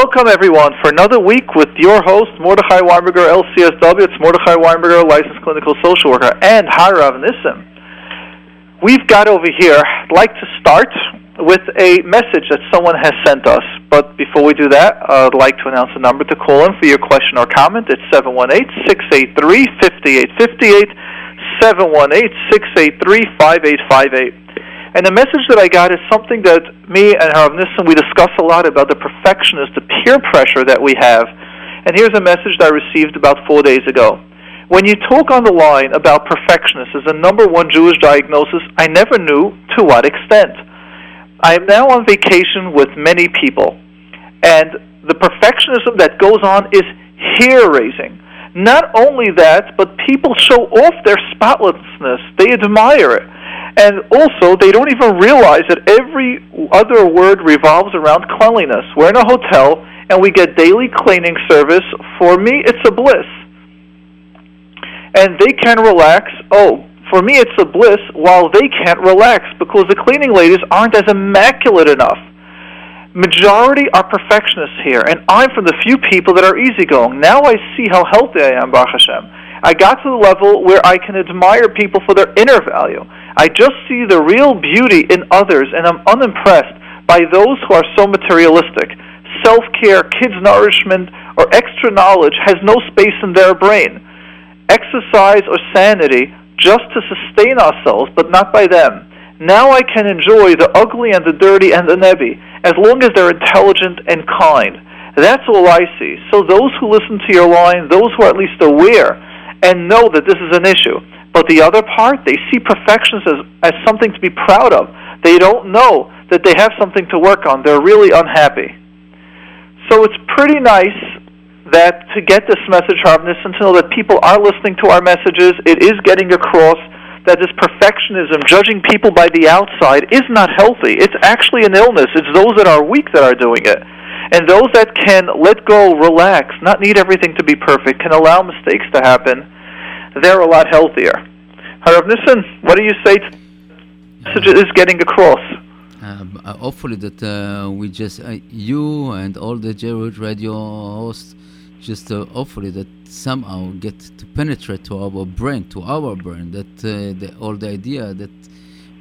Welcome, everyone, for another week with your host, Mordechai Weinberger, LCSW. It's Mordechai Weinberger, licensed clinical social worker, and Harav Nissim. We've got over here, I'd like to start with a message that someone has sent us. But before we do that, I'd like to announce a number to call in for your question or comment. It's 718-683-5858, 718-683-5858. And the message that I got is something that me and Harav Nissen, we discuss a lot about the perfectionist, the peer pressure that we have. And here's a message that I received about four days ago. When you talk on the line about perfectionists as a number one Jewish diagnosis, I never knew to what extent. I am now on vacation with many people, and the perfectionism that goes on is hair raising. Not only that, but people show off their spotlessness. They admire it. And also, they don't even realize that every other word revolves around cleanliness. We're in a hotel, and we get daily cleaning service. For me, it's a bliss. And they can relax. Oh, for me, it's a bliss while they can't relax because the cleaning ladies aren't as immaculate enough. Majority are perfectionists here, and I'm from the few people that are easygoing. Now I see how healthy I am, Baruch Hashem. I got to the level where I can admire people for their inner value. I just see the real beauty in others, and I'm unimpressed by those who are so materialistic. Self care, kids' nourishment, or extra knowledge has no space in their brain. Exercise or sanity just to sustain ourselves, but not by them. Now I can enjoy the ugly and the dirty and the nebby, as long as they're intelligent and kind. That's all I see. So those who listen to your line, those who are at least aware and know that this is an issue, but the other part, they see perfections as, as something to be proud of. They don't know that they have something to work on. They're really unhappy. So it's pretty nice that to get this message, Harav Nissen, and to know that people are listening to our messages, it is getting across that this perfectionism, judging people by the outside, is not healthy. It's actually an illness. It's those that are weak that are doing it. And those that can let go, relax, not need everything to be perfect, can allow mistakes to happen, they're a lot healthier. Harav Nissen, what do you say to message is getting across? Um, uh, hopefully that uh, we just uh, you and all the Jewish radio hosts just uh, hopefully that somehow get to penetrate to our brain to our brain that uh, the, all the idea that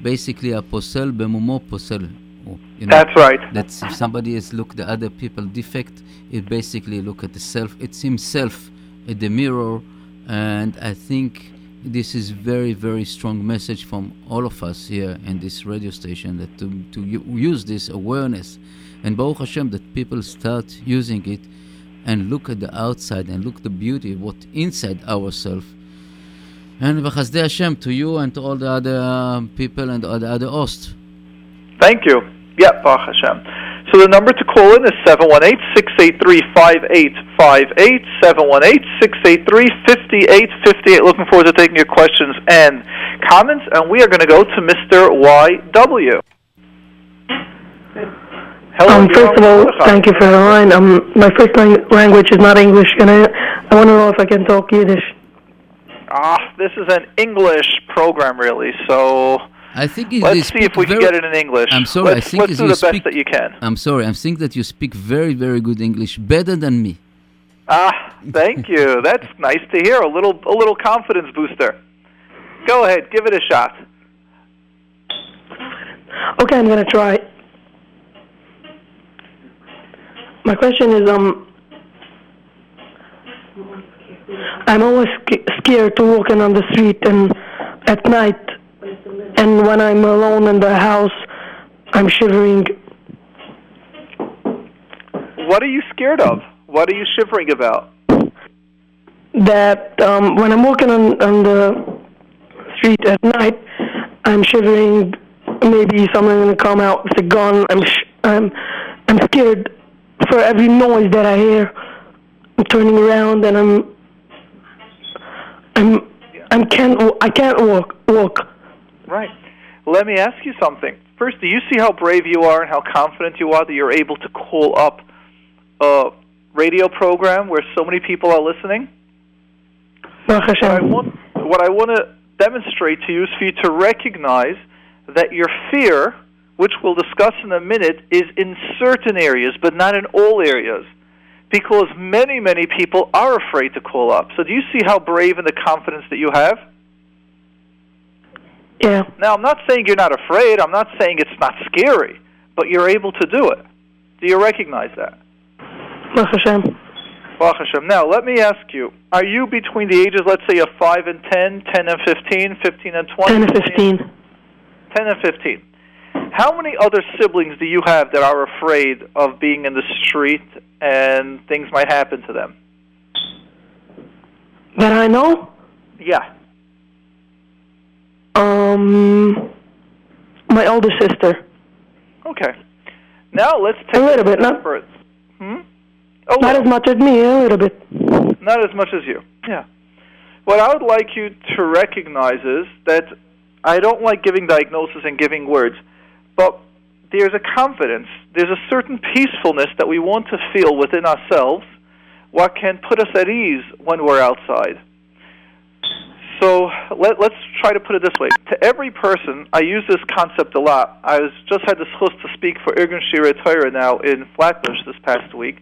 basically a posel bemumo posel you know, that's right that if somebody is look the other people defect it basically look at the self it's himself at the mirror and I think this is very very strong message from all of us here in this radio station that to, to use this awareness and Baruch Hashem that people start using it and look at the outside and look the beauty what inside ourselves and B'chasdei Hashem to you and to all the other uh, people and all the other hosts. Thank you. Yeah, Baruch Hashem. So the number to call in is 718-683-5858, 718-683-5858. Looking forward to taking your questions and comments, and we are going to go to Mr. YW. Hello, um, first of all, thank you for the line. Um, my first language is not English, and I, I want to know if I can talk Yiddish. Ah, this is an English program, really, so... I think let's see if we can get it in English. I'm sorry. Let's, I think let's do the speak, best that you can. I'm sorry. I think that you speak very, very good English, better than me. Ah, thank you. That's nice to hear. A little, a little confidence booster. Go ahead, give it a shot. Okay, I'm gonna try. My question is, um, I'm always scared to walking on the street and at night and when I'm alone in the house, I'm shivering. What are you scared of? What are you shivering about? That um, when I'm walking on, on the street at night, I'm shivering. Maybe someone's gonna come out with a gun. I'm sh- I'm I'm scared for every noise that I hear. I'm turning around and I'm I'm I can't I can't walk walk. Right. Let me ask you something. First, do you see how brave you are and how confident you are that you're able to call up a radio program where so many people are listening? What I want, what I want to demonstrate to you is for you to recognize that your fear which we'll discuss in a minute, is in certain areas, but not in all areas. Because many, many people are afraid to call up. So, do you see how brave and the confidence that you have? Yeah. Now, I'm not saying you're not afraid. I'm not saying it's not scary, but you're able to do it. Do you recognize that? Baruch Hashem. Baruch Hashem. Now, let me ask you: Are you between the ages, let's say, of five and 10, 10 and 15, 15 and 20? 10 and 15. 10 and 15. How many other siblings do you have that are afraid of being in the street and things might happen to them? That I know? Yeah. Um, my older sister. Okay. Now let's take A little bit, not-. Hmm? Oh, Not as much as me, a little bit. Not as much as you. Yeah. What I would like you to recognize is that I don't like giving diagnosis and giving words, but there's a confidence, there's a certain peacefulness that we want to feel within ourselves, what can put us at ease when we're outside. So let, let's try to put it this way. To every person, I use this concept a lot. I was just had the chance to speak for Irgun Shiurei Torah now in Flatbush this past week,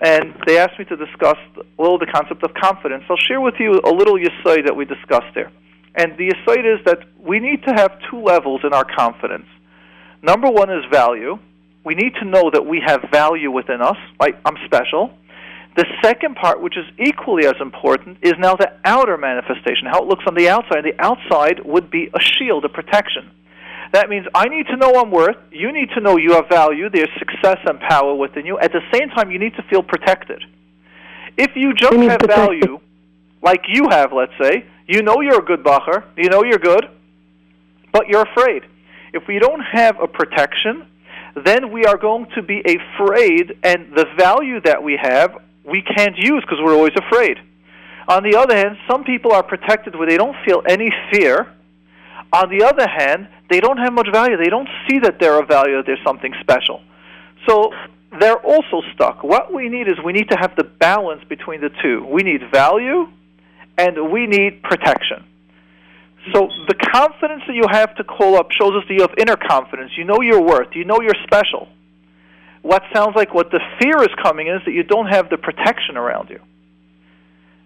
and they asked me to discuss a little the concept of confidence. I'll share with you a little yesod that we discussed there. And the yesod is that we need to have two levels in our confidence. Number one is value. We need to know that we have value within us, like I'm special. The second part, which is equally as important, is now the outer manifestation, how it looks on the outside. The outside would be a shield, a protection. That means I need to know I'm worth. You need to know you have value. There's success and power within you. At the same time, you need to feel protected. If you mean have protected. value, like you have, let's say, you know you're a good bacher, you know you're good, but you're afraid. If we don't have a protection, then we are going to be afraid, and the value that we have, we can't use because we're always afraid. On the other hand, some people are protected where they don't feel any fear. On the other hand, they don't have much value. They don't see that they're of value, that there's something special. So they're also stuck. What we need is we need to have the balance between the two. We need value and we need protection. So the confidence that you have to call up shows us that you have inner confidence. You know your worth. You know you're special. What sounds like what the fear is coming is that you don't have the protection around you.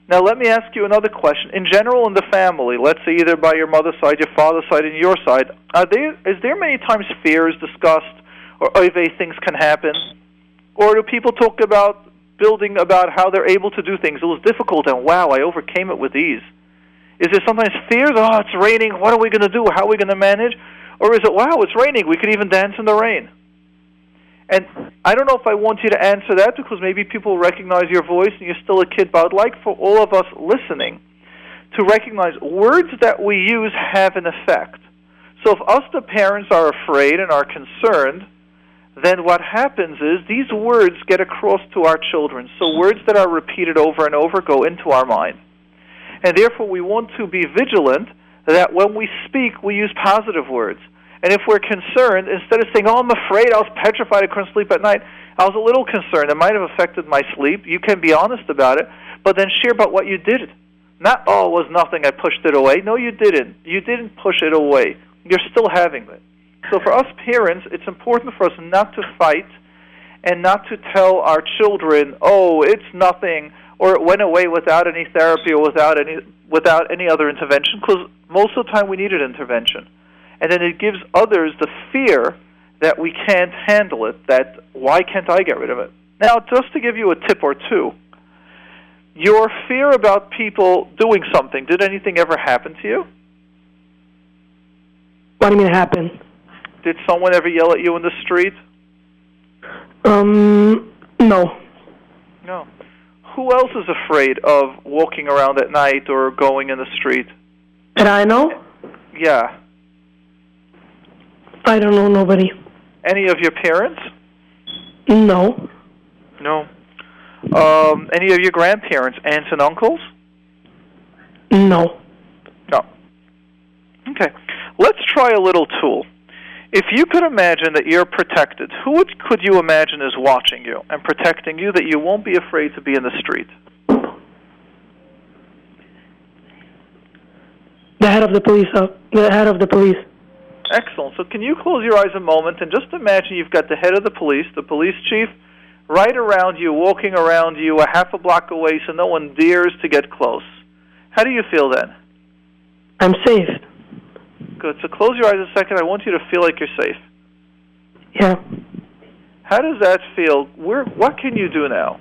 Now let me ask you another question. In general, in the family, let's say either by your mother's side, your father's side, and your side, are there is there many times fear is discussed, or oive things can happen, or do people talk about building about how they're able to do things? It was difficult, and wow, I overcame it with ease. Is there sometimes fears? Oh, it's raining. What are we going to do? How are we going to manage? Or is it, wow, it's raining. We could even dance in the rain. And I don't know if I want you to answer that because maybe people recognize your voice and you're still a kid, but I'd like for all of us listening to recognize words that we use have an effect. So if us, the parents, are afraid and are concerned, then what happens is these words get across to our children. So words that are repeated over and over go into our mind. And therefore, we want to be vigilant that when we speak, we use positive words. And if we're concerned, instead of saying, Oh, I'm afraid, I was petrified, I couldn't sleep at night, I was a little concerned. It might have affected my sleep. You can be honest about it, but then share about what you did. Not, Oh, it was nothing, I pushed it away. No, you didn't. You didn't push it away. You're still having it. So for us parents, it's important for us not to fight and not to tell our children, "Oh, it's nothing," or it went away without any therapy or without any without any other intervention. Because most of the time we needed intervention, and then it gives others the fear that we can't handle it. That why can't I get rid of it? Now, just to give you a tip or two, your fear about people doing something. Did anything ever happen to you? What do you mean happen? Did someone ever yell at you in the street? Um, no. No. Who else is afraid of walking around at night or going in the street? That I know? Yeah. I don't know nobody. Any of your parents? No. No. Um, any of your grandparents, aunts and uncles? No. No. Okay. Let's try a little tool. If you could imagine that you're protected, who would, could you imagine is watching you and protecting you that you won't be afraid to be in the street? The head of the police. Uh, the head of the police. Excellent. So, can you close your eyes a moment and just imagine you've got the head of the police, the police chief, right around you, walking around you a half a block away so no one dares to get close. How do you feel then? I'm safe. Good. So, close your eyes a second. I want you to feel like you're safe. Yeah. How does that feel? Where, what can you do now?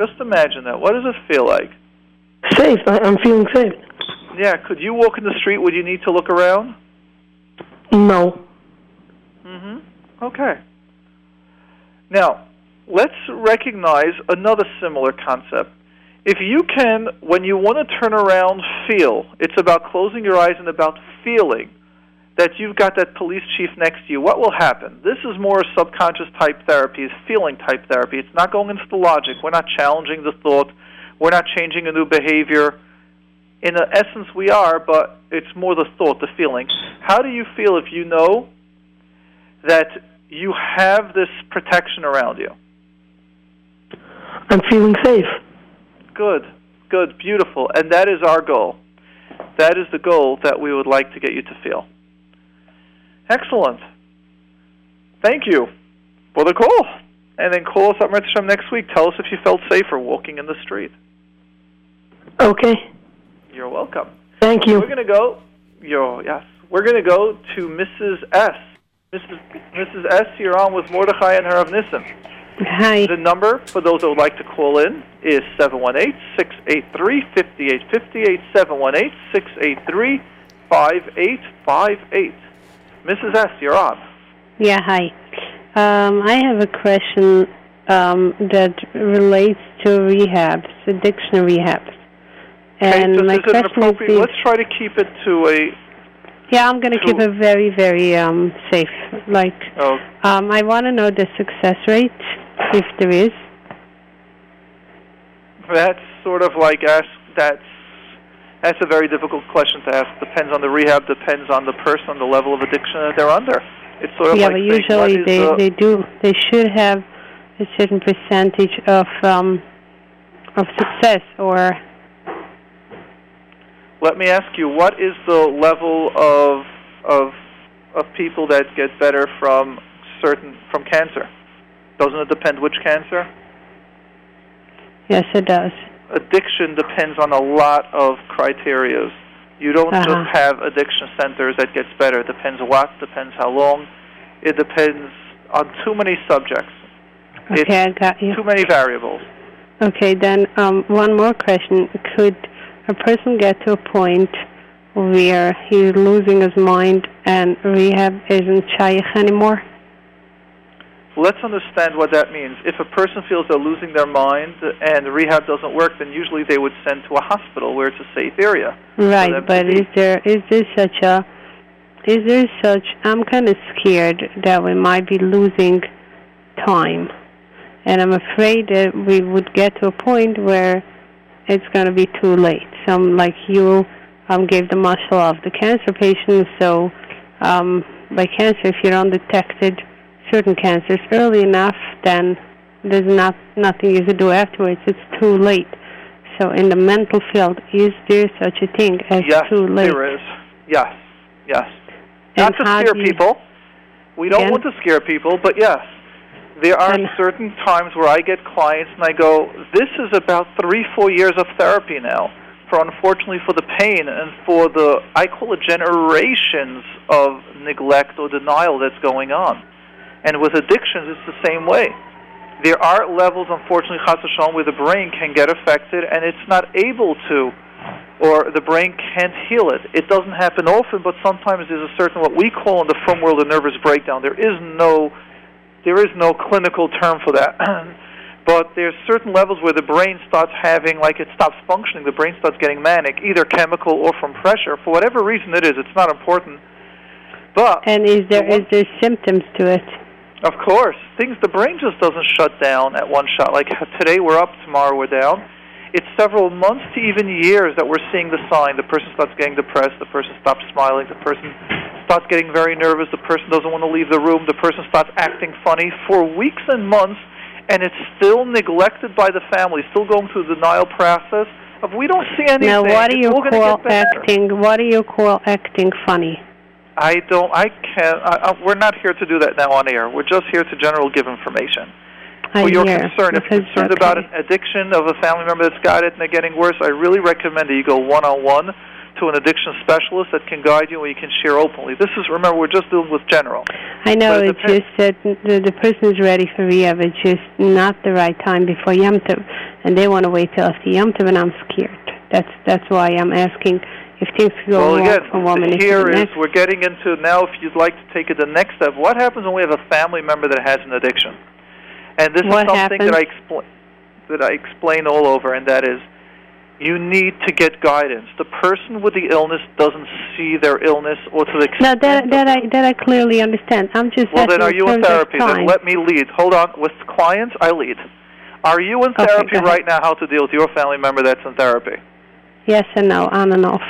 Just imagine that. What does it feel like? Safe. I, I'm feeling safe. Yeah, could you walk in the street? Would you need to look around? No. Mm-hmm. Okay. Now, let's recognize another similar concept. If you can, when you want to turn around, feel, it's about closing your eyes and about feeling that you've got that police chief next to you, what will happen? This is more subconscious type therapy, it's feeling type therapy. It's not going into the logic. We're not challenging the thought. We're not changing a new behavior. In essence, we are, but it's more the thought, the feeling. How do you feel if you know that you have this protection around you? I'm feeling safe. Good, good, beautiful. And that is our goal. That is the goal that we would like to get you to feel. Excellent. Thank you for the call. And then call us up Mitzvah next week. Tell us if you felt safer walking in the street. Okay. You're welcome. Thank you. We're going to go. Yo, yes. We're going to go to Mrs. S. Mrs. Mrs. S. You're on with Mordechai and Harav Nissim. Hi. The number for those that would like to call in is 718-683-5858, 718-683-5858. Mrs. S., you're on. Yeah, hi. Um, I have a question um, that relates to rehabs, addiction rehabs. And okay, so my is it an question is, the- Let's try to keep it to a. yeah, I'm going to keep it very, very um, safe. Like, Oh, um, I want to know the success rate, if there is. that's sort of like ask. That's that's a very difficult question to ask. Depends on the rehab. Depends on the person, the level of addiction that they're under. It's sort of yeah, like but usually they the- they do they should have a certain percentage of um, of success or Let me ask you, what is the level of of of people that get better from certain from cancer? Doesn't it depend which cancer? yes, it does. Addiction depends on a lot of criterias. You don't Uh-huh. just have addiction centers that gets better. It depends what, depends how long. It depends on too many subjects. It's Okay, I got you. too many variables. Okay, then um, one more question. Could a person get to a point where he's losing his mind and rehab isn't shaykh anymore? Let's understand what that means. If a person feels they're losing their mind and rehab doesn't work, then usually they would send to a hospital where it's a safe area. Right, but is there is there such a is there such I'm kind of scared that we might be losing time. And I'm afraid that we would get to a point where it's going to be too late. Some like you um gave the mashal of the cancer patients so um by cancer if you're undetected certain cancers early enough then there's not nothing you can do afterwards. It's too late. So in the mental field, is there such a thing as yes, too late? there is. Yes, yes. And Not to scare you- people. We don't want to scare people, but yes, there are And- certain times where I get clients and I go, "This is about three, four years of therapy now." For unfortunately for the pain and for the I call it generations of neglect or denial that's going on. And with addictions, it's the same way. There are levels, unfortunately, chas v'shalom, where the brain can get affected and it's not able to or the brain can't heal it. It doesn't happen often, but sometimes there's a certain what we call in the frum world a nervous breakdown. There is no there is no clinical term for that. but there's certain levels where the brain starts having like it stops functioning, the brain starts getting manic, either chemical or from pressure. For whatever reason it is, it's not important. But And is there The one- is there symptoms to it? Of course, things the brain just doesn't shut down at one shot. Like today we're up, tomorrow we're down. It's several months to even years that we're seeing the sign. The person starts getting depressed. The person stops smiling. The person starts getting very nervous. The person doesn't want to leave the room. The person starts acting funny for weeks and months. and it's still neglected by the family, still going through the denial process, if we don't see anything, Now, what do you call acting? What do you call acting funny? I don't. I can't. I, I, we're not here to do that now on air. We're just here to general give information. I well, you're hear. concerned. If you're concerned about an addiction of a family member that's got it and they're getting worse, I really recommend that you go one on one to an addiction specialist that can guide you and you can share openly. This is remember we're just dealing with general. I know it's just that the, the person is ready for rehab. It's just not the right time before Yom Tov, and they want to wait till after Yom Tov, and I'm scared. That's that's why I'm asking if things go well, again, from one minute to here the is next. we're getting into now. If you'd like to take it the next step, what happens when we have a family member that has an addiction? And this What is something that I explain that I explain all over, and that is you need to get guidance. The person with the illness doesn't see their illness or to the extent No, that that I that I clearly understand. I'm just Well, then are you in therapy? Then let me lead. Hold on. With clients, I lead. Are you in Okay, therapy ahead. right now how to deal with your family member that's in therapy? Yes and no, on and off.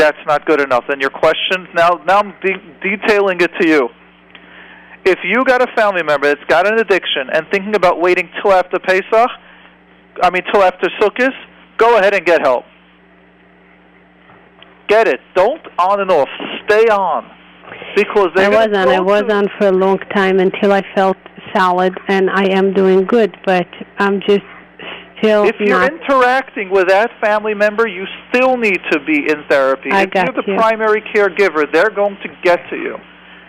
That's not good enough. Then your question, now, now I'm de- detailing it to you. If you got a family member that's got an addiction and thinking about waiting till after Pesach, I mean till after Sukkot, go ahead and get help. Get it. Don't on and off. Stay on. Because I was on. I was on for a long time until I felt solid, and I am doing good. But I'm just still If you're not. interacting with that family member, you still need to be in therapy. I if got you're the you. primary caregiver, they're going to get to you.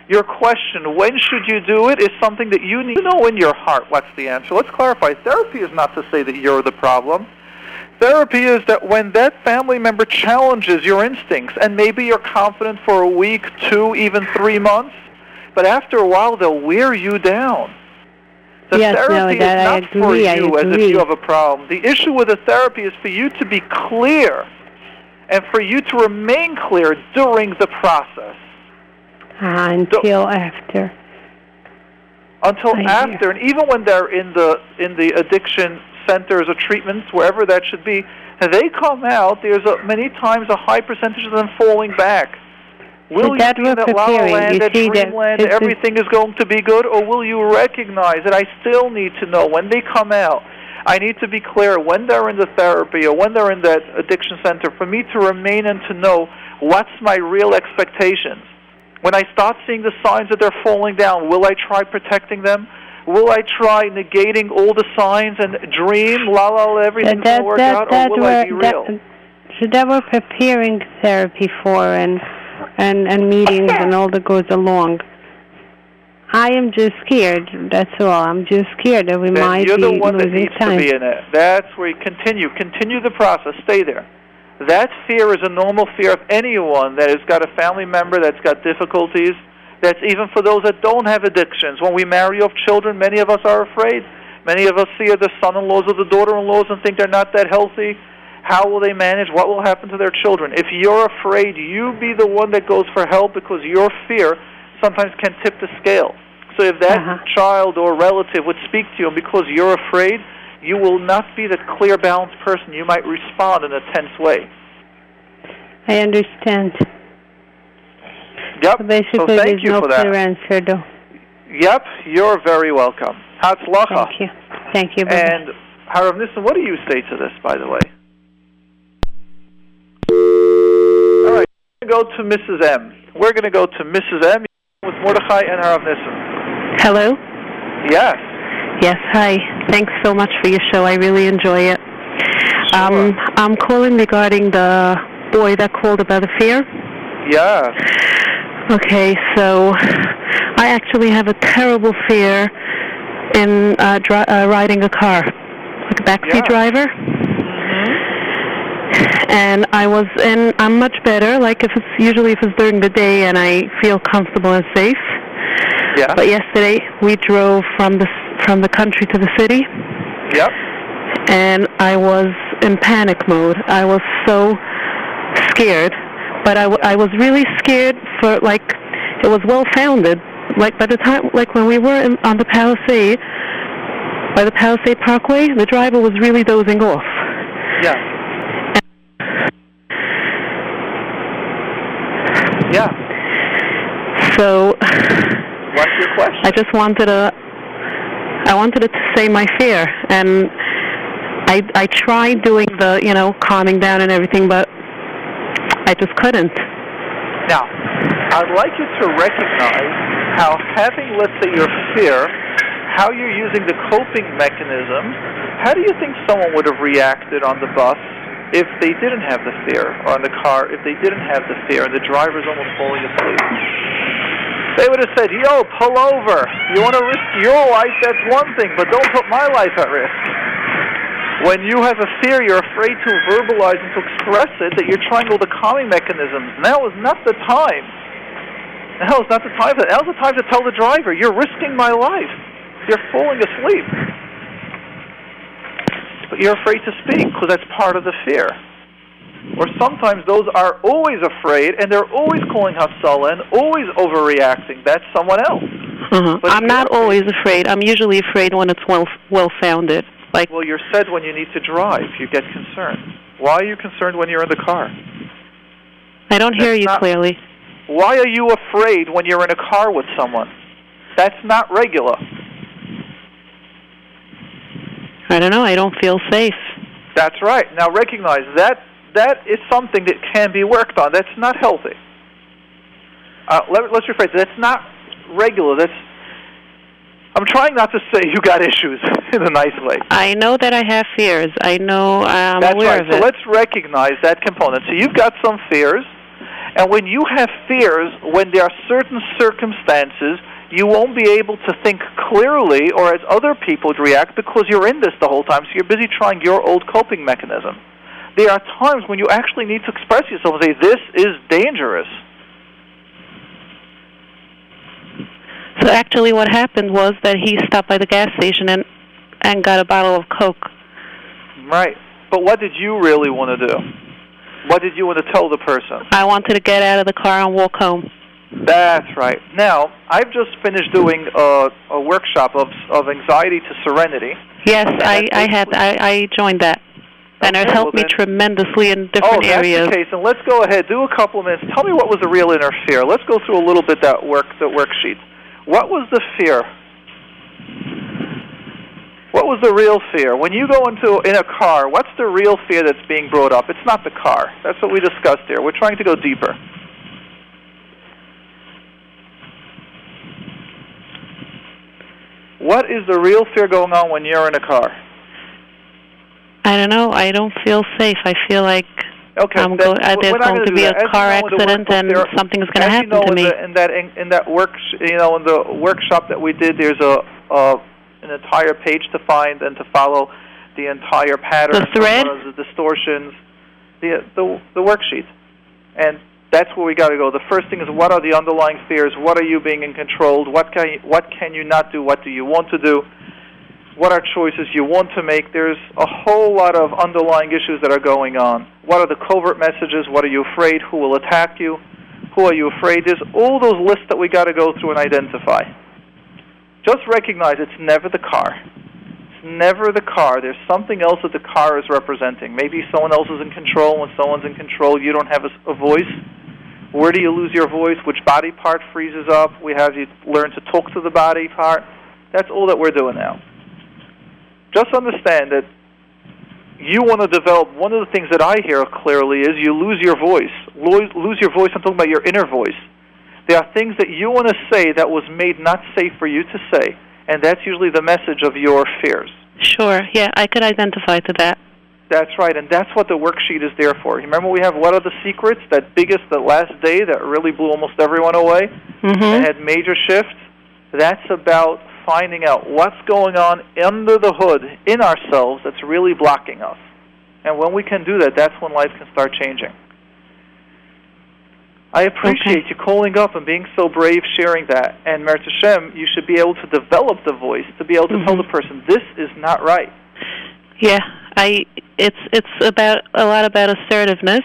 Your question, when should you do it, is something that you need to know in your heart what's the answer. Let's clarify. Therapy is not to say that you're the problem. Therapy is that when that family member challenges your instincts, and maybe you're confident for a week, two, even three months, but after a while they'll wear you down. The Yes, no, therapy that is not for agree, I you as if you have a problem. The issue with the therapy is for you to be clear and for you to remain clear during the process. Ah, until after. until I hear. after and even when they're in the in the addiction centers or treatments wherever that should be they come out there's a, many times a high percentage of them falling back will that you we're that la la land You that see that dreamland everything is going to be good or will you recognize that i still need to know when they come out i need to be clear when they're in the therapy or when they're in that addiction center for me to remain and to know what's my real expectations when I start seeing the signs that they're falling down, will I try protecting them? Will I try negating all the signs and dream, la la, la everything's going to work that out, that or will we're I be real? that, so that we're preparing therapy for and and and meetings and all that goes along. I am just scared. That's all. I'm just scared that we then might you're be the one that losing needs time. to be in it. That's where you continue. Continue the process. Stay there. That fear is a normal fear of anyone that has got a family member that's got difficulties. That's even for those that don't have addictions. When we marry off children, many of us are afraid. Many of us see the son-in-laws or the daughter-in-laws and think they're not that healthy. How will they manage? What will happen to their children? If you're afraid, you be the one that goes for help because your fear sometimes can tip the scale. So if that Uh-huh. child or relative would speak to you, and because you're afraid, you will not be the clear, balanced person. You might respond in a tense way. I understand. Yep. So basically, so thank you no for that. clear answer, though. Yep. You're very welcome. Hatzlacha. Thank you. Thank you. Bye-bye. And Harav Nissen, what do you say to this, by the way? All right. We're going to go to Mrs. M. We're going to go to Mrs. M with Mordechai and Harav Nissen. Hello. Yes. Yes. Hi. Thanks so much for your show. I really enjoy it. Um, I'm calling regarding the boy that called about the fear. Yes. Okay, so I actually have a terrible fear in uh, dri- uh, riding a car, like a backseat Yeah. driver. And I was, and I'm much better. Like if it's usually if it's during the day and I feel comfortable and safe. Yeah. But yesterday we drove from the from the country to the city, Yep. and I was in panic mode. I was so scared, but I, w- I was really scared for like it was well founded. Like by the time, like when we were in, on the Palisade, by the Palisade Parkway, the driver was really dozing off. Yeah. Yeah. So What's your question? I just wanted to I wanted to say my fear, and I I tried doing the you know calming down and everything, but I just couldn't. Now, I'd like you to recognize how having, let's say, your fear, how you're using the coping mechanism. How do you think someone would have reacted on the bus if they didn't have the fear, or in the car if they didn't have the fear, and the driver's almost falling asleep? They would have said, "Yo, pull over. You want to risk your life? That's one thing, but don't put my life at risk." When you have a fear, you're afraid to verbalize and to express it, that you're trying all the calming mechanisms. Now is not the time. Now is not the time. Now is the time to tell the driver, you're risking my life. You're falling asleep. But you're afraid to speak because that's part of the fear. Or sometimes those are always afraid and they're always calling Hatzalah and always overreacting. That's someone else. Uh-huh. I'm not you're always afraid. I'm usually afraid when it's well well founded. Like Well, you're said when you need to drive, you get concerned. Why are you concerned when you're in the car? I don't hear you not- clearly. Why are you afraid when you're in a car with someone? That's not regular. I don't know. I don't feel safe. That's right. Now recognize that that is something that can be worked on. That's not healthy. Uh, let, let's rephrase. That's not regular. That's. I'm trying not to say you got issues in a nice way. I know that I have fears. I know I'm That's aware right. of So it. let's recognize that component. So you've got some fears, and when you have fears, when there are certain circumstances, you won't be able to think clearly or as other people would react because you're in this the whole time. So you're busy trying your old coping mechanism. There are times when you actually need to express yourself and say, "This is dangerous." So actually, what happened was that he stopped by the gas station and and got a bottle of Coke. Right. But what did you really want to do? What did you want to tell the person? I wanted to get out of the car and walk home. That's right. Now, I've just finished doing a, a workshop of of anxiety to serenity. Yes, I I had I, I joined that, and it helped well me tremendously in different Oh, different that's areas. the case. And let's go ahead. Do a couple of minutes. Tell me what was the real inner fear. Let's go through a little bit that work the worksheet. What was the fear? What was the real fear? When you go into in a car, what's the real fear that's being brought up? It's not the car. That's what we discussed here. We're trying to go deeper. What is the real fear going on when you're in a car? I don't know. I don't feel safe. I feel like Okay, I'm go- uh, there's going to be a car know, in the accident and there- something's going to happen you know, to me. The, in that in, in that work, you know, in the workshop that we did, there's a uh, an entire page to find and to follow the entire pattern. The thread? as well as the distortions, the the the worksheet, and that's where we got to go. The first thing is what are the underlying fears? What are you being in controlled? What can you, what can you not do? What do you want to do? What are choices you want to make? There's a whole lot of underlying issues that are going on. What are the covert messages? What are you afraid? Who will attack you? Who are you afraid? There's all those lists that we got to go through and identify. Just recognize it's never the car. It's never the car. There's something else that the car is representing. Maybe someone else is in control. When someone's in control, you don't have a, a voice. Where do you lose your voice? Which body part freezes up? We have you learn to talk to the body part. That's all that we're doing now. Just understand that you want to develop. One of the things that I hear clearly is you lose your voice. Lose, your voice. I'm talking about your inner voice. There are things that you want to say that was made not safe for you to say, and that's usually the message of your fears. Sure. Yeah, I could identify to that. That's right, and that's what the worksheet is there for. Remember, we have what are the secrets? That biggest, that last day that really blew almost everyone away, Mhm. and had major shifts. That's about finding out what's going on under the hood in ourselves that's really blocking us. And when we can do that, that's when life can start changing. I appreciate Okay. you calling up and being so brave, sharing that. And Meretz Hashem, you should be able to develop the voice to be able to tell Mhm. the person this is not right. Yeah, I it's it's about a lot about assertiveness.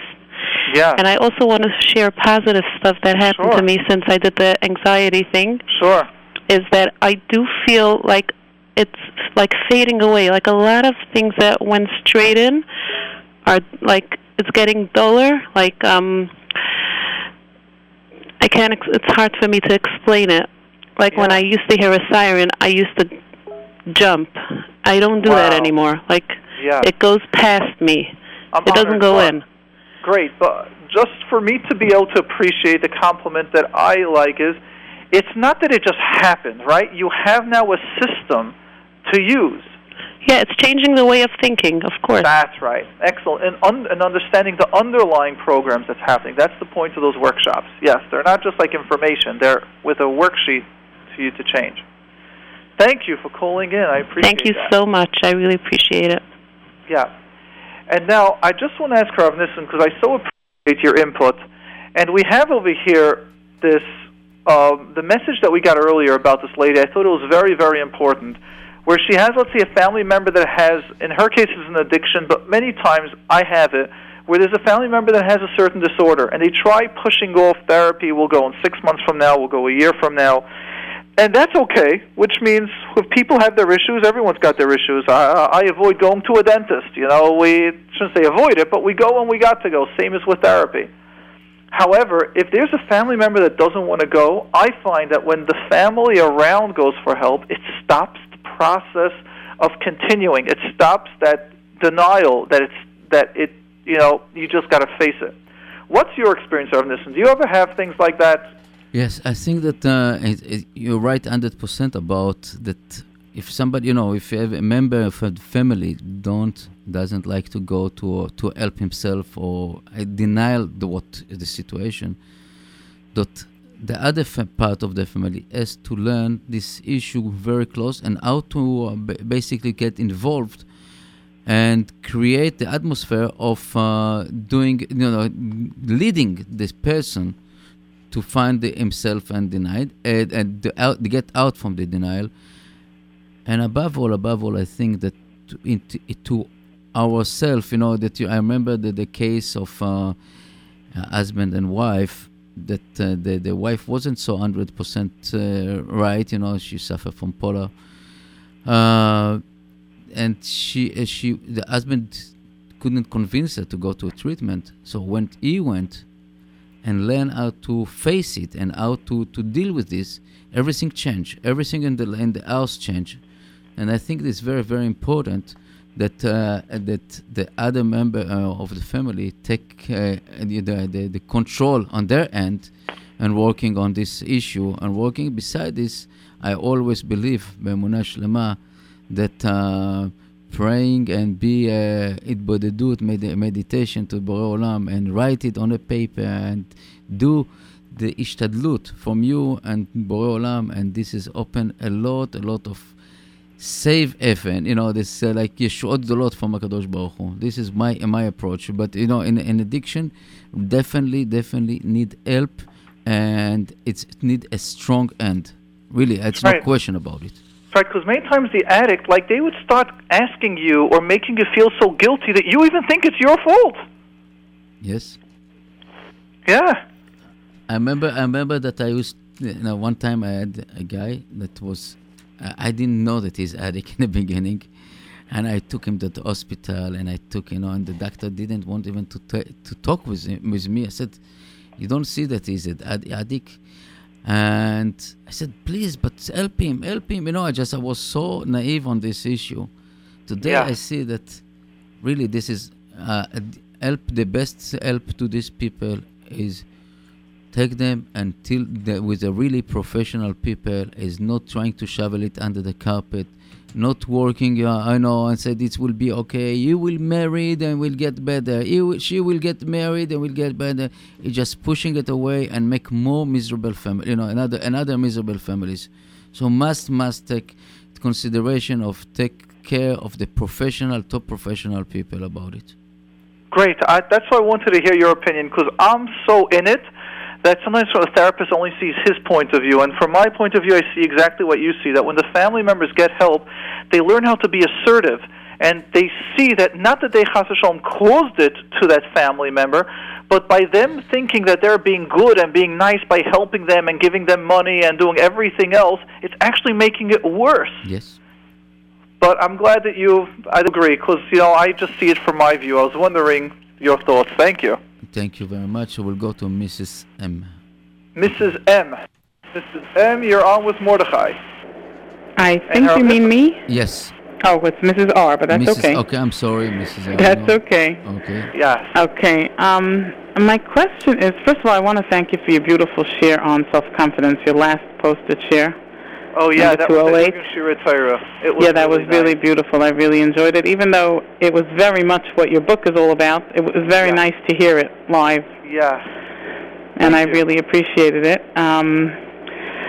Yeah, And I also want to share positive stuff that happened Sure. to me since I did the anxiety thing. sure. Is that I do feel like it's like fading away. Like a lot of things that went straight in are like it's getting duller. Like um, I can't. Ex- it's hard for me to explain it. Like when I used to hear a siren, I used to jump. I don't do that anymore. Like Yeah. it goes past me. I'm It doesn't honored. go in. Great, but just for me to be able to appreciate the compliment that I like is, it's not that it just happened, right? You have now a system to use. Yeah, it's changing the way of thinking, of course. That's right. Excellent. And, un- and understanding the underlying programs that's happening. That's the point of those workshops. Yes, they're not just like information. They're with a worksheet for you to change. Thank you for calling in. I appreciate it. Thank you that. so much. I really appreciate it. Yeah. And now I just want to ask Rav Nissen because I so appreciate your input. And we have over here this um, the message that we got earlier about this lady. I thought it was very very important. Where she has, let's say, a family member that has, in her case, it's an addiction, but many times I have it, where there's a family member that has a certain disorder, and they try pushing off therapy. We'll go in six months from now. We'll go a year from now. And that's okay, which means if people have their issues, everyone's got their issues. I, I avoid going to a dentist. You know, we shouldn't say avoid it, but we go when we got to go. Same as with therapy. However, if there's a family member that doesn't want to go, I find that when the family around goes for help, it stops the process of continuing. It stops that denial that it's that it you know you just got to face it. What's your experience of this? And do you ever have things like that? Yes, I think that uh, it, it, you're right 100% about that. If somebody, you know, if you have a member of a family don't doesn't like to go to to help himself or uh, denial the what the situation, that the other part of the family has to learn this issue very close and how to uh, ba- basically get involved and create the atmosphere of uh, doing, you know, leading this person to find himself and denied and, and the out, to get out from the denial. And above all, above all, I think that to, into, to ourselves, you know, that you, I remember the, the case of uh, husband and wife that uh, the the wife wasn't so hundred percent uh, right. You know, she suffered from polar, uh, and she uh, she the husband couldn't convince her to go to a treatment. So when he went and learn how to face it and how to, to deal with this, everything changed. Everything in the, in the house changed. And I think it's very, very important that uh, that the other member uh, of the family take uh, the, the, the, control on their end and working on this issue and working beside this I always believe Bemuna Shlema that uh, praying and be uh, itbodedut, med- meditation to Borei Olam, and write it on a paper and do the ishtadlut from you and Borei Olam, and this is open a lot, a lot of save effort. You know, this uh, like yeshuot dolot from Hakadosh Baruch Hu. This is my my approach. But you know, in, in addiction, definitely, definitely need help, and it's need a strong end. Really, it's right. no question about it. Right, because many times the addict, like they would start asking you or making you feel so guilty that you even think it's your fault. Yes. Yeah. I remember. I remember that I used. You know, one time I had a guy that was. I I didn't know that he's addict in the beginning, and I took him to the hospital, and I took you know, and the doctor didn't want even to to talk with him, with me. I said, "You don't see that he's an ad- addict." And I said, "Please, but help him, help him." You know, I just I was so naive on this issue. Today Yeah. I see that really this is uh, help. The best help to these people is take them until the, with a really professional people is not trying to shovel it under the carpet not working uh, i know and said it will be okay. You will marry and will get better. She will get married and will get better. It's just pushing it away and make more miserable family you know another another miserable families. So must must take consideration of take care of the professional top professional people about it. Great. I, that's why I wanted to hear your opinion because I'm so in it that sometimes a therapist only sees his point of view. And from my point of view, I see exactly what you see that when the family members get help, they learn how to be assertive. And they see that not that they v'shalom caused it to that family member, but by them thinking that they're being good and being nice by helping them and giving them money and doing everything else, it's actually making it worse. yes But I'm glad that you, I agree, because, you know, I just see it from my view. I was wondering your thoughts. Thank you. Thank you very much i will go to mrs m Mrs. M. Mrs. M, you're on with Mordechai. I And think you mean me. Yes. Oh, it's Mrs. R, but that's Mrs. okay. Okay, I'm sorry, Mrs. R. That's No. okay. Okay. Yes. Okay. Um, my question is, first of all, I want to thank you for your beautiful share on self-confidence. Your last posted share. Oh yeah, that was 208. the Shiurei Torah. It was yeah, that really was really nice. beautiful. I really enjoyed it, even though it was very much what your book is all about. It was very Yeah. nice to hear it live, Yes. and I really appreciated it. Um,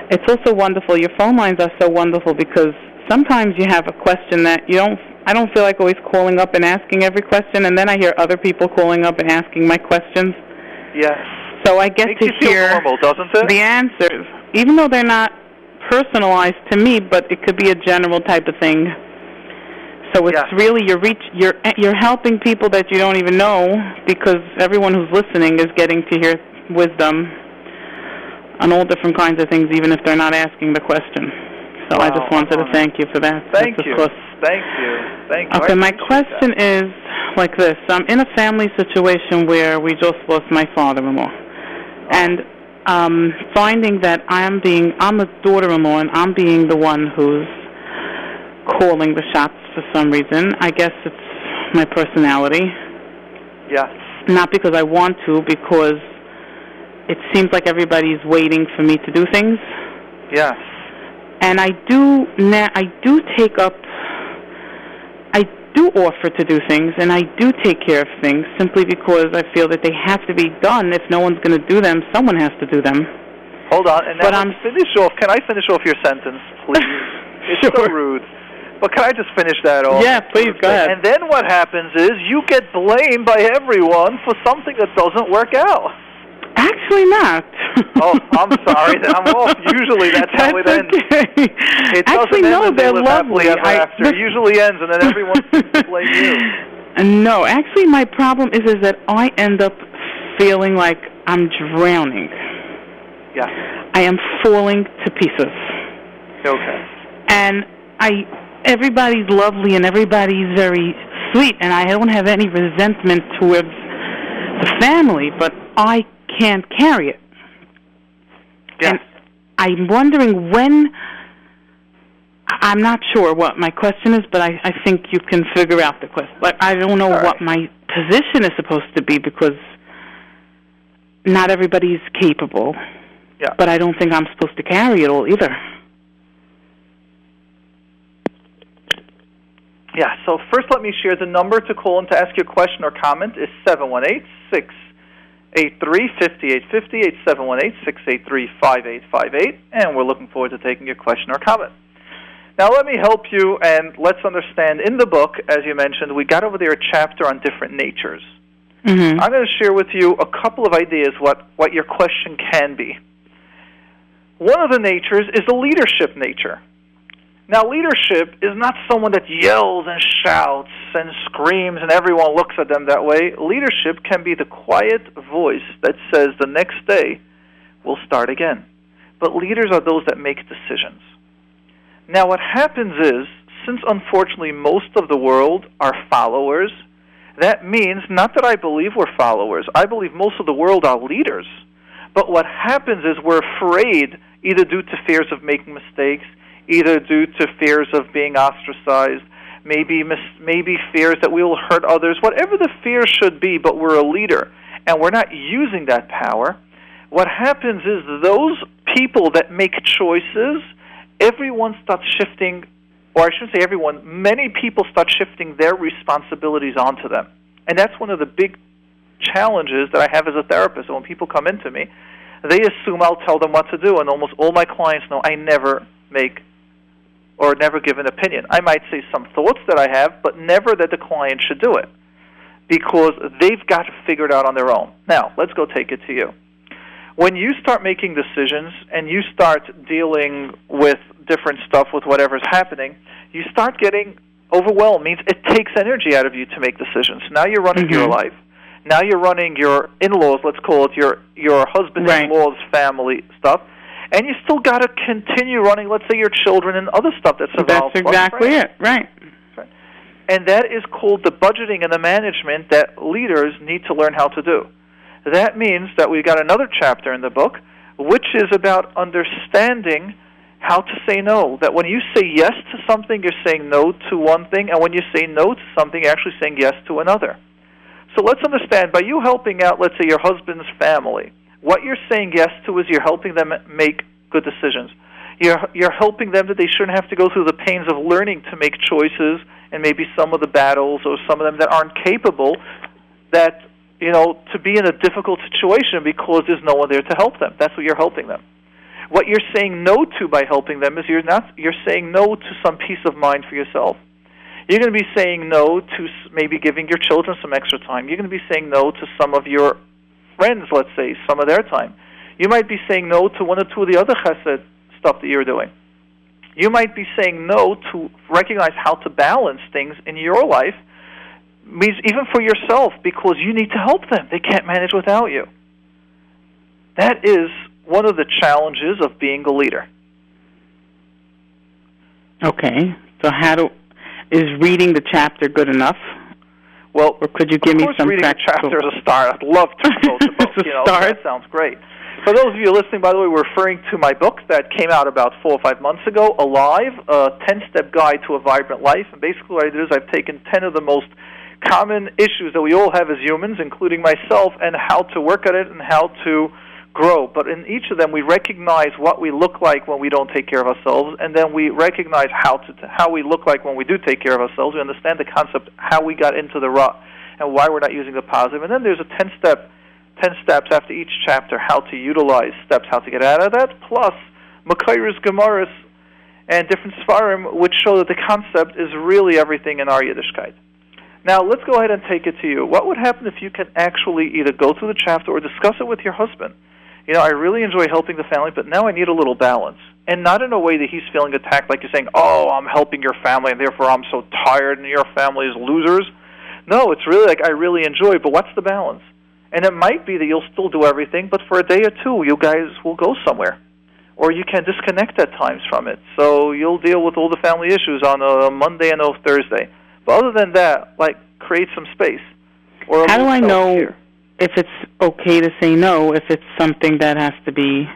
it's also wonderful. Your phone lines are so wonderful because sometimes you have a question that you don't. I don't feel like always calling up and asking every question, and then I hear other people calling up and asking my questions. Yes. So I get Makes to hear normal, doesn't it? the answers, even though they're not personalized to me, but it could be a general type of thing. So it's Yeah. really you're reach you're you're helping people that you don't even know because everyone who's listening is getting to hear wisdom on all different kinds of things, even if they're not asking the question. So I just wanted to thank you for that. Thank That's you. course Thank you. Thank you. Okay, my question that. is like this. I'm in a family situation where we just lost my father-in-law. And um finding that I'm being I'm a daughter-in-law and I'm being the one who's calling the shots for some reason. I guess it's my personality. Yes. Not because I want to, because it seems like everybody's waiting for me to do things Yes. and I do na- I do take up do offer to do things and I do take care of things simply because I feel that they have to be done if no one's going to do them someone has to do them Hold on, and But I'm- finish off. Can I finish off your sentence, please? it's so rude. But can I just finish that off? Yeah, please, go ahead. And then what happens is you get blamed by everyone for something that doesn't work out. Actually not Oh, I'm sorry. I'm off. Usually that's how it That's ends. okay. It actually no they they're live lovely ever I- after. It usually ends, and then everyone seems to blame you. no actually my problem is is that I end up feeling like I'm drowning Yes. I am falling to pieces Okay. and I everybody's lovely and everybody's very sweet and I don't have any resentment towards the family, but I can't carry it. Yes. And I'm wondering when I'm not sure what my question is, but I, I think you can figure out the question. Like I don't know All what my position is supposed to be because not everybody's capable. Yeah. But I don't think I'm supposed to carry it all either. Yeah, so first let me share the number to call and to ask your question or comment is 718 683 5850 718 683 5858, and we're looking forward to taking your question or comment. Now, let me help you and let's understand in the book, as you mentioned, we got over there a chapter on different natures. Mm-hmm. I'm going to share with you a couple of ideas what, what your question can be. One of the natures is the leadership nature. Now, leadership is not someone that yells and shouts and screams and everyone looks at them that way. Leadership can be the quiet voice that says the next day we'll start again. But leaders are those that make decisions. Now, what happens is, since unfortunately most of the world are followers, that means not that I believe we're followers. I believe most of the world are leaders. But what happens is we're afraid, either due to fears of making mistakes, either due to fears of being ostracized, maybe mis- maybe fears that we will hurt others, whatever the fear should be, but we're a leader and we're not using that power. What happens is those people that make choices, everyone starts shifting or I shouldn't say everyone, many people start shifting their responsibilities onto them. And that's one of the big challenges that I have as a therapist. When people come into me, they assume I'll tell them what to do, and almost all my clients know I never make or never give an opinion. I might say some thoughts that I have, but never that the client should do it because they've got to figure it out on their own. Now, let's go take it to you. When you start making decisions and you start dealing with different stuff with whatever's happening, you start getting overwhelmed. Means it takes energy out of you to make decisions. Now you're running your Mhm. life. Now you're running your in-laws, let's call it your your husband-in-law's family stuff, and you still got to continue running, let's say your children and other stuff that's involved. That's exactly it. Right. And that is called the budgeting and the management that leaders need to learn how to do. That means that we've got another chapter in the book, which is about understanding how to say no. That when you say yes to something, you're saying no to one thing, and when you say no to something, you're actually saying yes to another. So let's understand by you helping out, let's say, your husband's family, what you're saying yes to is you're helping them make good decisions. You're, you're helping them that they shouldn't have to go through the pains of learning to make choices and maybe some of the battles or some of them that aren't capable that you know to be in a difficult situation because there's no one there to help them. That's what you're helping them. What you're saying no to by helping them is you're not you're saying no to some peace of mind for yourself. You're going to be saying no to maybe giving your children some extra time. You're going to be saying no to some of your friends let's say some of their time. You might be saying no to one or two of the other chesed stuff that you're doing. You might be saying no to recognize how to balance things in your life means even for yourself because you need to help them. They can't manage without you. That is one of the challenges of being a leader. Okay. So how do is reading the chapter good enough? Well Or could you give me some reading practical a chapter is a start. I'd love to promote the book you know start. that sounds great. For those of you listening by the way we're referring to my book that came out about four or five months ago alive a 10 step guide to a vibrant life. And basically what i did is i've taken 10 of the most common issues that we all have as humans, including myself, and how to work at it and how to grow. But in each of them, we recognize what we look like when we don't take care of ourselves, and then we recognize how to how we look like when we do take care of ourselves. We understand the concept how we got into the rut and why we're not using the positive. And then there's a ten step, ten steps after each chapter how to utilize steps how to get out of that. Plus, Mekoros Gemaras and different Svarim, which show that the concept is really everything in our Yiddishkeit. Now, let's go ahead and take it to you. What would happen if you can actually either go through the chapter or discuss it with your husband? You know, I really enjoy helping the family, but now I need a little balance. And not in a way that he's feeling attacked, like you're saying, oh, I'm helping your family, and therefore I'm so tired, and your family is losers. No, it's really like I really enjoy, but what's the balance? And it might be that you'll still do everything, but for a day or two, you guys will go somewhere. Or you can disconnect at times from it. So you'll deal with all the family issues on a Monday and a Thursday. But other than that, like create some space. Or How do I know self-care. If it's okay to say no if it's something that has to be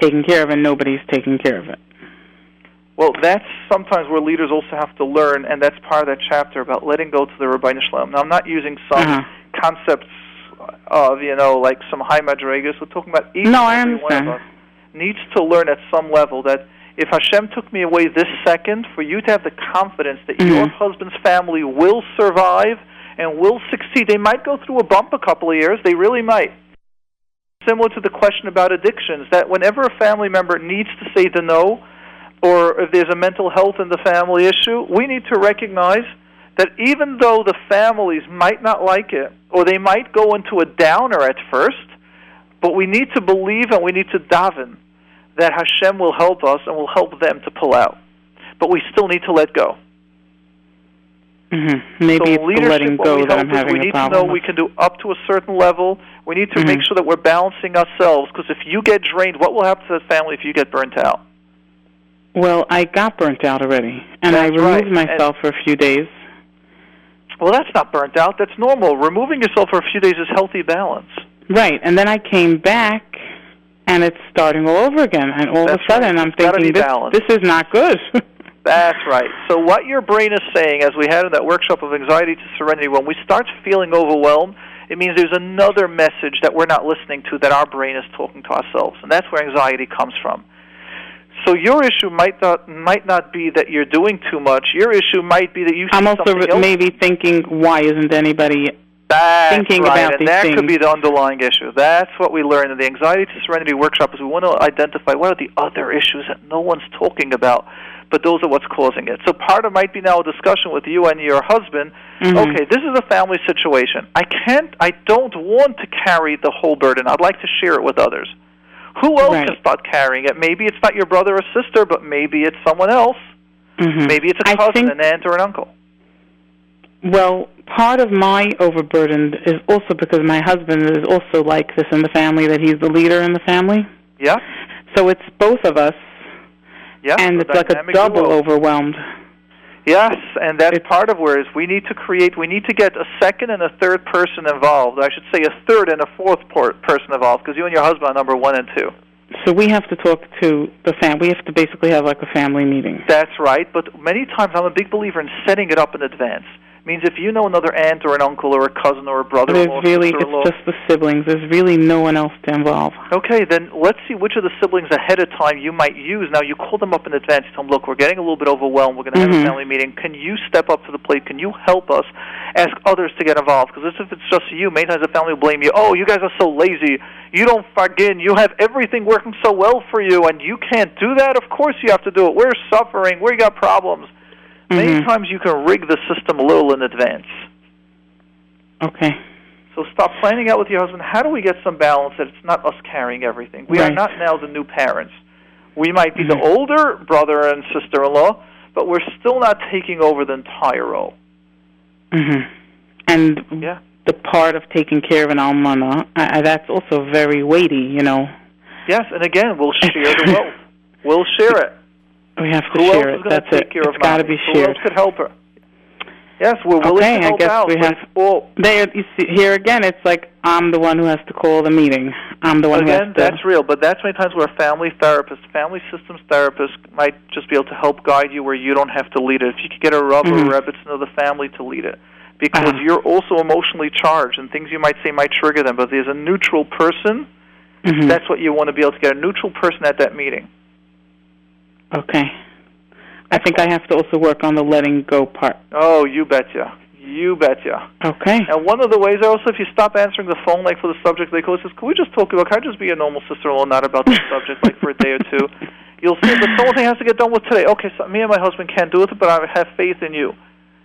taken care of and nobody's taking care of it? Well, that's sometimes where leaders also have to learn, and that's part of that chapter about letting go to the Rabbi Shalom. Now, I'm not using some Uh-huh. concepts of, you know, like some high madrigas. We're talking about each No, and every one of us needs to learn at some level that if Hashem took me away this second, for you to have the confidence that your Mhm. husband's family will survive and will succeed. They might go through a bump a couple of years. They really might. Similar to the question about addictions, that whenever a family member needs to say the no, or if there's a mental health in the family issue, we need to recognize that even though the families might not like it, or they might go into a downer at first, but we need to believe and we need to daven that Hashem will help us and will help them to pull out. But we still need to let go. Hmm Maybe so leadership, letting what go we that help I'm is having we need to know we can do up to a certain level. We need to make Mhm. sure that we're balancing ourselves because if you get drained, what will happen to the family if you get burnt out? Well, I got burnt out already, and I That's right. removed myself for a few days. Well, that's not burnt out. That's normal. Removing yourself for a few days is healthy balance. Right, and then I came back, and it's starting all over again. And all That's of a sudden, right. I'm It's thinking this, this is not good. That's right. So what your brain is saying, as we had in that workshop of anxiety to serenity, when we start feeling overwhelmed, it means there's another message that we're not listening to that our brain is talking to ourselves, and that's where anxiety comes from. So your issue might not might not be that you're doing too much. Your issue might be that you I'm also else. maybe thinking, why isn't anybody? That's thinking right, about and these that could be the underlying issue. That's what we learned in the Anxiety to Serenity workshop is we want to identify what are the other issues that no one's talking about, but those are what's causing it. So part of might be now a discussion with you and your husband. Mhm. Okay, this is a family situation. I can't I don't want to carry the whole burden. I'd like to share it with others. Who else Right. can start carrying it? Maybe it's not your brother or sister, but maybe it's someone else. Mhm. Maybe it's a cousin, think- an aunt, or an uncle. Well, part of my overburden is also because my husband is also like this in the family, that he's the leader in the family. Yeah? So it's both of us, Yeah. and it's like a double duo. overwhelmed. Yes, and that's It's- part of where is we need to create. We need to get a second and a third person involved. I should say a third and a fourth por- person involved because you and your husband are number one and two. So we have to talk to the fam. We have to basically have like a family meeting. That's right, but many times I'm a big believer in setting it up in advance. Means if you know another aunt or an uncle or a cousin or a brother or really it's just the siblings. There's really no one else to involve. Okay, then let's see which of the siblings ahead of time you might use. Now, you call them up in advance. You tell them, look, we're getting a little bit overwhelmed. We're going to have Mhm. a family meeting. Can you step up to the plate? Can you help us? Ask others to get involved. Because if it's just you, many times the family will blame you. Oh, you guys are so lazy. You don't fucking. You have everything working so well for you, and you can't do that? Of course you have to do it. We're suffering. We got problems. Many Mhm. times you can rig the system a little in advance. Okay. So stop planning out with your husband. How do we get some balance that it's not us carrying everything? We are not now the new parents. We might be Mhm. the older brother and sister-in-law, but we're still not taking over the entire role. Mm-hmm. And Yeah. the part of taking care of an almana, I, I, that's also very weighty. You know, Yes, and again, we'll share the wealth. We'll share it. We have to Who share it. That's take it. care It's got to be Who shared. else could help her? Yes, we're willing Okay, to I help guess out. we have- it's all There, you see, here again, it's like I'm the one who has to call the meeting. I'm the one who has to. that's real, but that's many times where a family therapist, family systems therapist might just be able to help guide you where you don't have to lead it. If you could get a rub Mhm. or a rebbitzin of the family to lead it. Because Uh-huh. you're also emotionally charged, and things you might say might trigger them, but there's a neutral person, Mhm. that's what you want to be able to get, a neutral person at that meeting. Okay. I think I have to also work on the letting go part. Oh, you betcha. You betcha. Okay. And one of the ways also, if you stop answering the phone, like for the subject, they call says, "Can we just talk about? Can I just be a normal sister-in-law, not about this subject, like for a day or two? You'll see, but the whole thing has to get done with today. Okay, so me and my husband can't do it, but I have faith in you.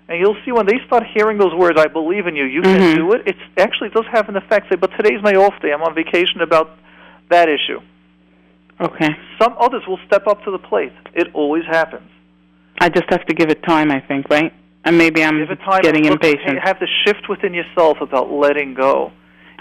And you'll see when they start hearing those words, "I believe in you. You can Mhm. do it." It's actually it does have an effect. Say, but today's my off day. I'm on vacation about that issue. Okay. Some others will step up to the plate. It always happens. I just have to give it time, I think, right? And maybe I'm Give it time. getting look, impatient. Have the shift within yourself about letting go.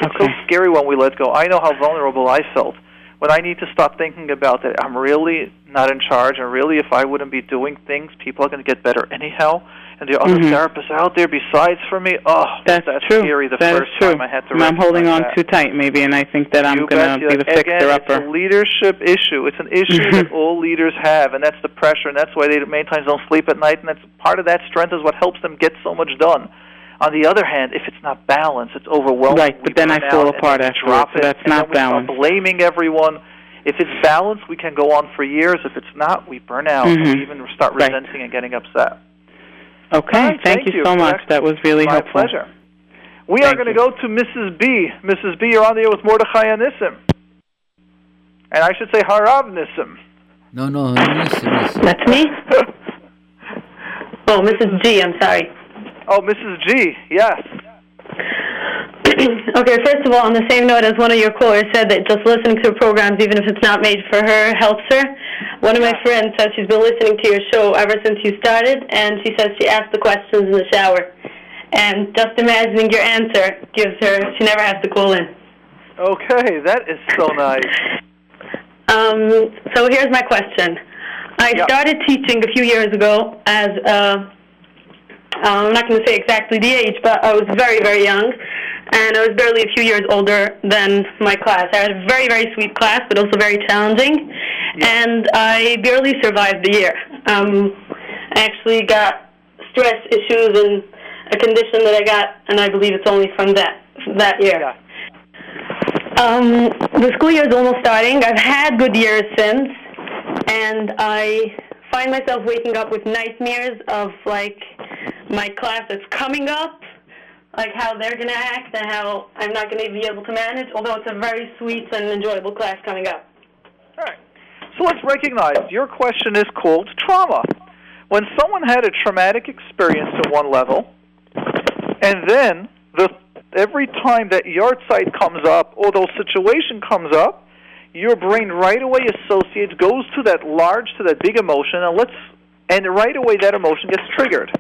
It's so scary when we let go. I know how vulnerable I felt when I need to stop thinking about that. I'm really not in charge, and really, if I wouldn't be doing things, people are going to get better anyhow. And there are other Mhm. therapists out there besides for me. Oh, That's, true. scary. The That first true. time I had to. And I'm holding on recognize too tight, maybe, and I think that I'm going to be the fixer upper. It's a leadership issue. It's an issue that all leaders have, and that's the pressure, and that's why they many times don't sleep at night. And that's part of that strength is what helps them get so much done. On the other hand, if it's not balanced, it's overwhelming. Right, but then I fall apart we afterwards, so that's not then we start balanced. blaming everyone. If it's balanced, we can go on for years. If it's not, we burn out, Mhm. we even start Right. resenting and getting upset. Okay, All right, thank, thank you you so much. that. That was really My helpful. pleasure. We are going to go to Mrs. B. Mrs. B, you're on the air with Mordechai and Nissim. And I should say Harav Nissim. No, no, Nissim. listen. That's me? Oh, Mrs. G, I'm sorry. Oh, Mrs. G, yes. okay, first of all, on the same note as one of your callers said that just listening to programs, even if it's not made for her, helps her. One of my friends says she's been listening to your show ever since you started, and she says she asks the questions in the shower. And just imagining your answer gives her, she never has to call in. Okay, that is so nice. Um, so here's my question. I Yeah. started teaching a few years ago as uh, I'm not going to say exactly the age, but I was very, very young, and I was barely a few years older than my class. I had a very, very sweet class, but also very challenging, and I barely survived the year. Um, I actually got stress issues and a condition that I got, and I believe it's only from that that year. Yeah. Um, the school year is almost starting. I've had good years since, and I find myself waking up with nightmares of like my class that's coming up, like how they're gonna act and how I'm not gonna be able to manage. Although it's a very sweet and enjoyable class coming up. All right. So let's recognize your question is called trauma. When someone had a traumatic experience at one level, and then the every time that yard site comes up or those situation comes up, your brain right away associates goes to that large to that big emotion and let's and right away that emotion gets triggered.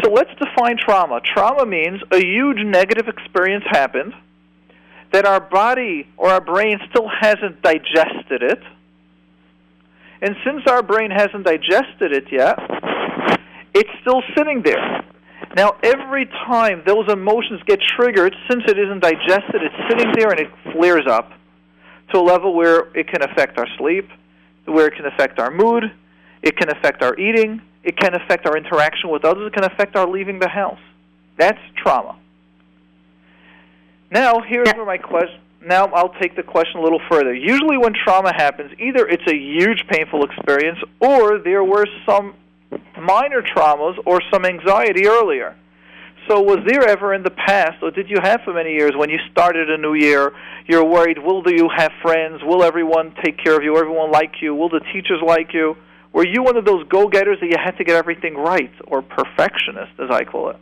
So let's define trauma. Trauma means a huge negative experience happened that our body or our brain still hasn't digested it. And since our brain hasn't digested it yet, it's still sitting there. Now, every time those emotions get triggered, since it isn't digested, it's sitting there and it flares up to a level where it can affect our sleep, where it can affect our mood, it can affect our eating, it can affect our interaction with others, it can affect our leaving the house. That's trauma. Now, here's where my question. Now, I'll take the question a little further. Usually, when trauma happens, either it's a huge painful experience, or there were some minor traumas or some anxiety earlier. So, was there ever in the past, or did you have for many years, when you started a new year, you're worried, will do you have friends? Will everyone take care of you? Everyone like you? Will the teachers like you? Were you one of those go getters that you had to get everything right, or perfectionist, as I call it?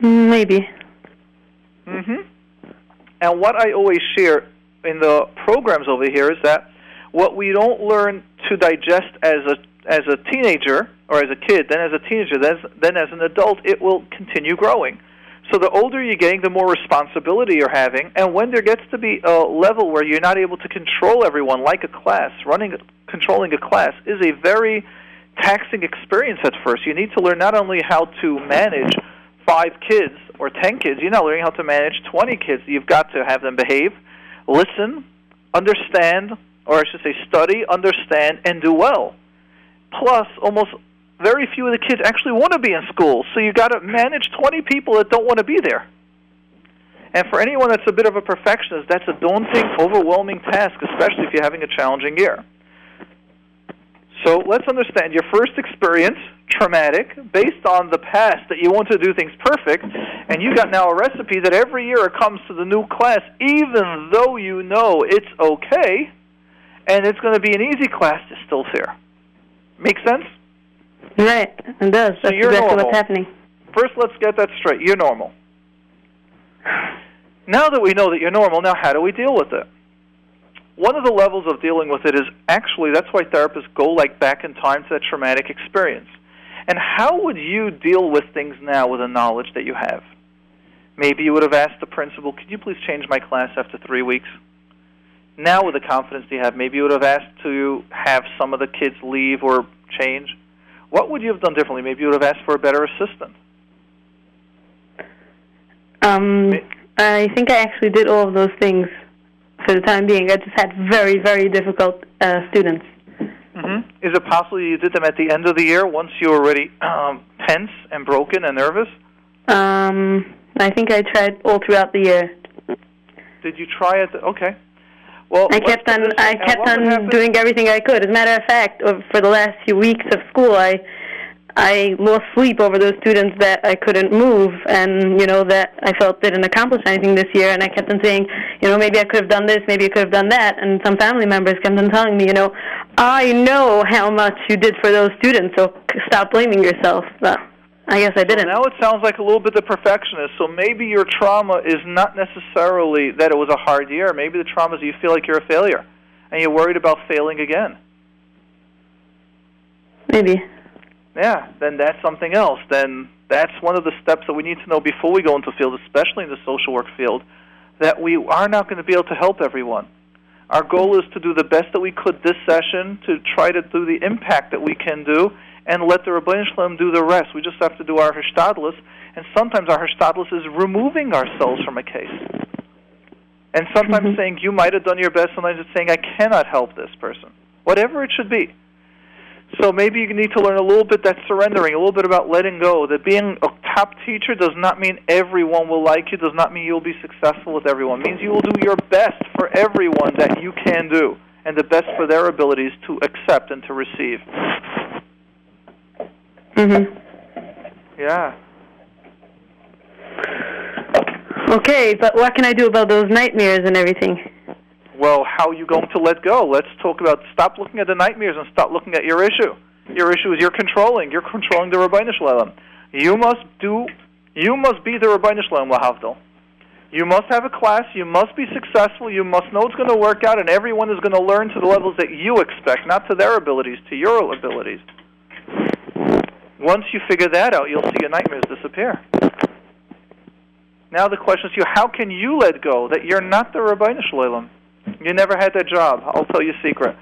Maybe. hmm And what I always share in the programs over here is that what we don't learn to digest as a as a teenager or as a kid, then as a teenager, then as, then as an adult, it will continue growing. So the older you're getting, the more responsibility you're having, and when there gets to be a level where you're not able to control everyone like a class, running controlling a class is a very taxing experience at first. You need to learn not only how to manage five kids or ten kids, you're not learning how to manage 20 kids. You've got to have them behave, listen, understand, or I should say study, understand, and do well. Plus, almost very few of the kids actually want to be in school, so you've got to manage 20 people that don't want to be there. And for anyone that's a bit of a perfectionist, that's a daunting, overwhelming task, especially if you're having a challenging year. So let's understand your first experience, traumatic, based on the past that you want to do things perfect, and you got now a recipe that every year it comes to the new class, even though you know it's okay, and it's going to be an easy class, it's still fair. Make sense? Right. It does. That's you're exactly normal. what's happening. First, let's get that straight. You're normal. Now that we know that you're normal, now how do we deal with it? One of the levels of dealing with it is actually that's why therapists go like back in time to that traumatic experience. And how would you deal with things now with the knowledge that you have? Maybe you would have asked the principal, "Could you please change my class after 3 weeks?" Now with the confidence you have, maybe you would have asked to have some of the kids leave or change. What would you have done differently? Maybe you would have asked for a better assistant. Um, I think I actually did all of those things for the time being. I just had very, very difficult uh, students. hmm Is it possible you did them at the end of the year once you were already um, tense and broken and nervous? Um, I think I tried all throughout the year. Did you try it? Okay. Well, I kept on. I kept on doing everything I could. As a matter of fact, for the last few weeks of school, I I lost sleep over those students that I couldn't move, and you know that I felt didn't accomplish anything this year. And I kept on saying, you know, maybe I could have done this, maybe I could have done that. And some family members kept on telling me, you know, I know how much you did for those students, so stop blaming yourself. But I guess I didn't. Now it sounds like a little bit the perfectionist. So maybe your trauma is not necessarily that it was a hard year. Maybe the trauma is you feel like you're a failure, and you're worried about failing again. Maybe. Yeah, then that's something else. Then that's one of the steps that we need to know before we go into the field, especially in the social work field, that we are not going to be able to help everyone. Our goal is to do the best that we could this session, to try to do the impact that we can do, and let the Rabbeinu Shalom do the rest. We just have to do our Hishtadlis, and sometimes our Hishtadlis is removing ourselves from a case. And sometimes mm-hmm. saying, you might have done your best, sometimes it's saying, I cannot help this person. Whatever it should be. So maybe you need to learn a little bit that surrendering, a little bit about letting go. That being a top teacher does not mean everyone will like you, does not mean you'll be successful with everyone. It means you will do your best for everyone that you can do, and the best for their abilities to accept and to receive. Mhm. Yeah. Okay, but what can I do about those nightmares and everything? Well, how are you going to let go? Let's talk about stop looking at the nightmares and stop looking at your issue. Your issue is you're controlling. You're controlling the Ribbono Shel Olam. You must do. You must be the Ribbono Shel Olam Lahavdil. You must have a class. You must be successful. You must know it's going to work out, and everyone is going to learn to the levels that you expect, not to their abilities, to your abilities. Once you figure that out, you'll see your nightmares disappear. Now the question is, to you: How can you let go that you're not the Rabbeinu Shalom? You never had that job. I'll tell you a secret.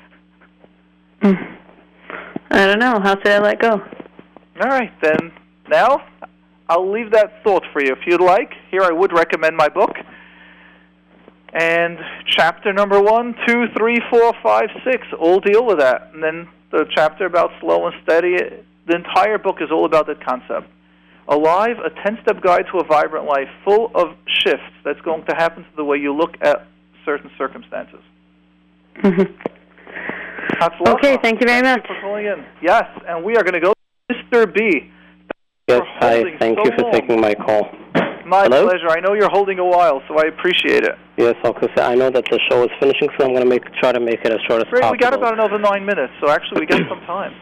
Hmm. I don't know. How should I let go? All right, then. Now, I'll leave that thought for you. If you'd like, here I would recommend my book. And chapter number one, two, three, four, five, six all deal with that. And then the chapter about slow and steady, the entire book is all about that concept. Alive, a 10 step guide to a vibrant life full of shifts that's going to happen to the way you look at certain circumstances. Mm-hmm. Okay, thank you very much. for calling in. Yes, and we are going to go to Mr. B. Yes, hi. Thank so you for long. taking my call. My Hello? pleasure. I know you're holding a while, so I appreciate it. Yes, okay. So I know that the show is finishing, so I'm going to make try to make it as short as Great, possible. we got about another nine minutes, so actually we got some time.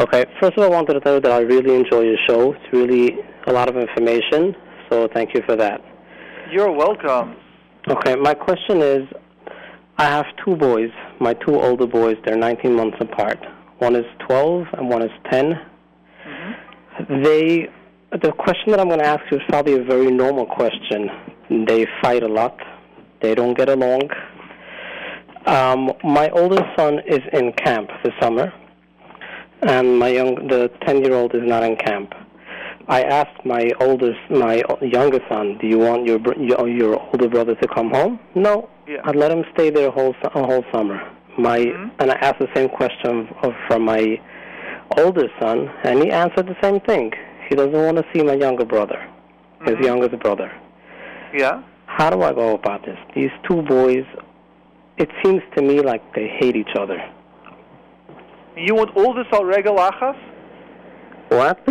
Okay. First of all, I wanted to tell you that I really enjoy your show. It's really a lot of information, so thank you for that. You're welcome. Okay, my question is, I have two boys, my two older boys. They're 19 months apart. One is 12 and one is 10. They, the question that I'm going to ask you is probably a very normal question. They fight a lot. They don't get along. Um, my oldest son is in camp this summer, and my young, the 10-year-old is not in camp. I asked my oldest, my younger son, "Do you want your your, your older brother to come home?" No. Yeah. I'd let him stay there a whole a whole summer. My Mhm. and I asked the same question of, from my older son, and he answered the same thing. He doesn't want to see my younger brother, his Mhm. youngest brother. Yeah? How do I go about this? These two boys, it seems to me like they hate each other. You want all this al regel achas? What?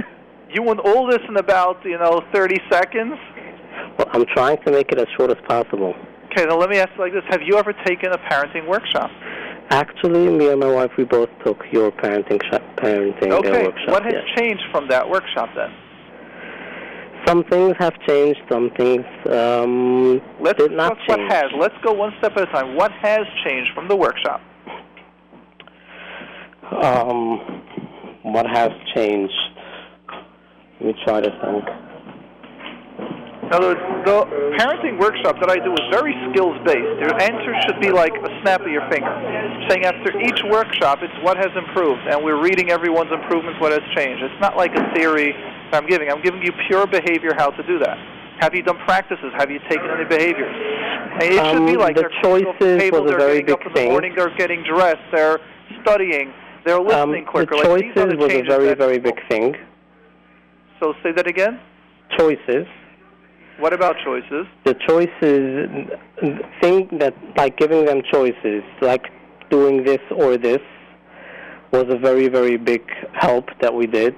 You want all this in about, you know, 30 seconds? Well, I'm trying to make it as short as possible. Okay, now let me ask you like this. Have you ever taken a parenting workshop? Actually, me and my wife, we both took your parenting parenting uh, Okay, workshop. what has changed from that workshop then? Some things have changed. Some things um, Let's did not discuss what has. Let's go one step at a time. What has changed from the workshop? Um, what has changed? Let me try to think. Now, the, the parenting workshop that I do is very skills based. Your answer should be like a snap of your finger, saying after each workshop, it's what has improved, and we're reading everyone's improvements, what has changed. It's not like a theory that I'm giving. I'm giving you pure behavior how to do that. Have you done practices? Have you taken any behaviors? And it should be Um, like the they're coming off the choices table, was a they're very getting up big in the thing. morning, they're getting dressed, they're studying, they're Um, listening the quicker. like, are choices the was a very, very big thing. So say that again. Choices. What about choices? The choices, thing that, like giving them choices, like doing this or this, was a very, very big help that we did.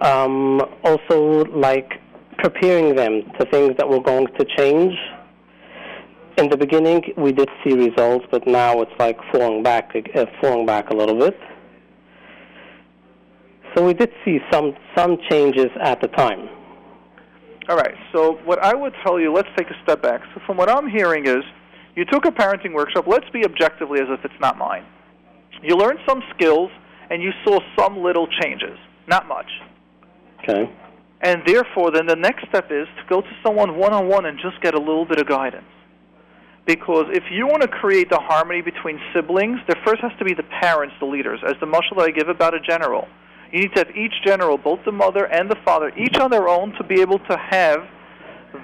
Um, also, like preparing them to things that were going to change. In the beginning, we did see results, but now it's like falling back, uh, falling back a little bit. So we did see some some changes at the time. All right. So what I would tell you, let's take a step back. So from what I'm hearing is, you took a parenting workshop. Let's be objectively as if it's not mine. You learned some skills and you saw some little changes, not much. Okay. And therefore, then the next step is to go to someone one on one and just get a little bit of guidance. Because if you want to create the harmony between siblings, there first has to be the parents, the leaders. As the mashal that I give about a general, you need to have each general, both the mother and the father, each on their own to be able to have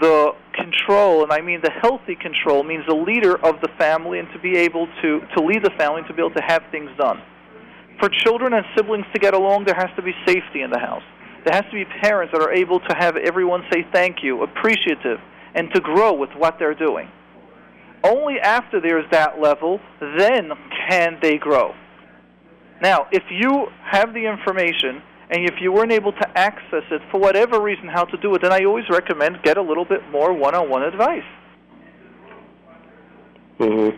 the control, and I mean the healthy control, means the leader of the family and to be able to, to lead the family and to be able to have things done. For children and siblings to get along, there has to be safety in the house. There has to be parents that are able to have everyone say thank you, appreciative, and to grow with what they're doing. Only after there's that level, then can they grow. Now, if you have the information and if you weren't able to access it for whatever reason how to do it, then I always recommend get a little bit more one-on-one advice. hmm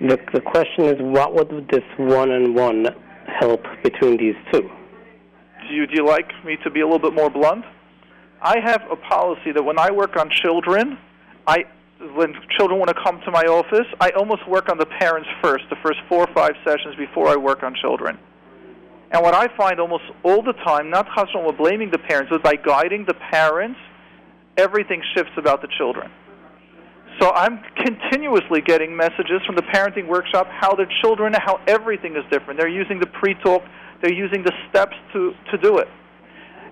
The the question is, what would this one-on-one help between these two? Do you, do you like me to be a little bit more blunt? I have a policy that when I work on children, I when children want to come to my office, I almost work on the parents first, the first four or five sessions before I work on children. And what I find almost all the time, not Chasron with blaming the parents, but by guiding the parents, everything shifts about the children. So I'm continuously getting messages from the parenting workshop how their children, how everything is different. They're using the pre-talk, they're using the steps to, to do it.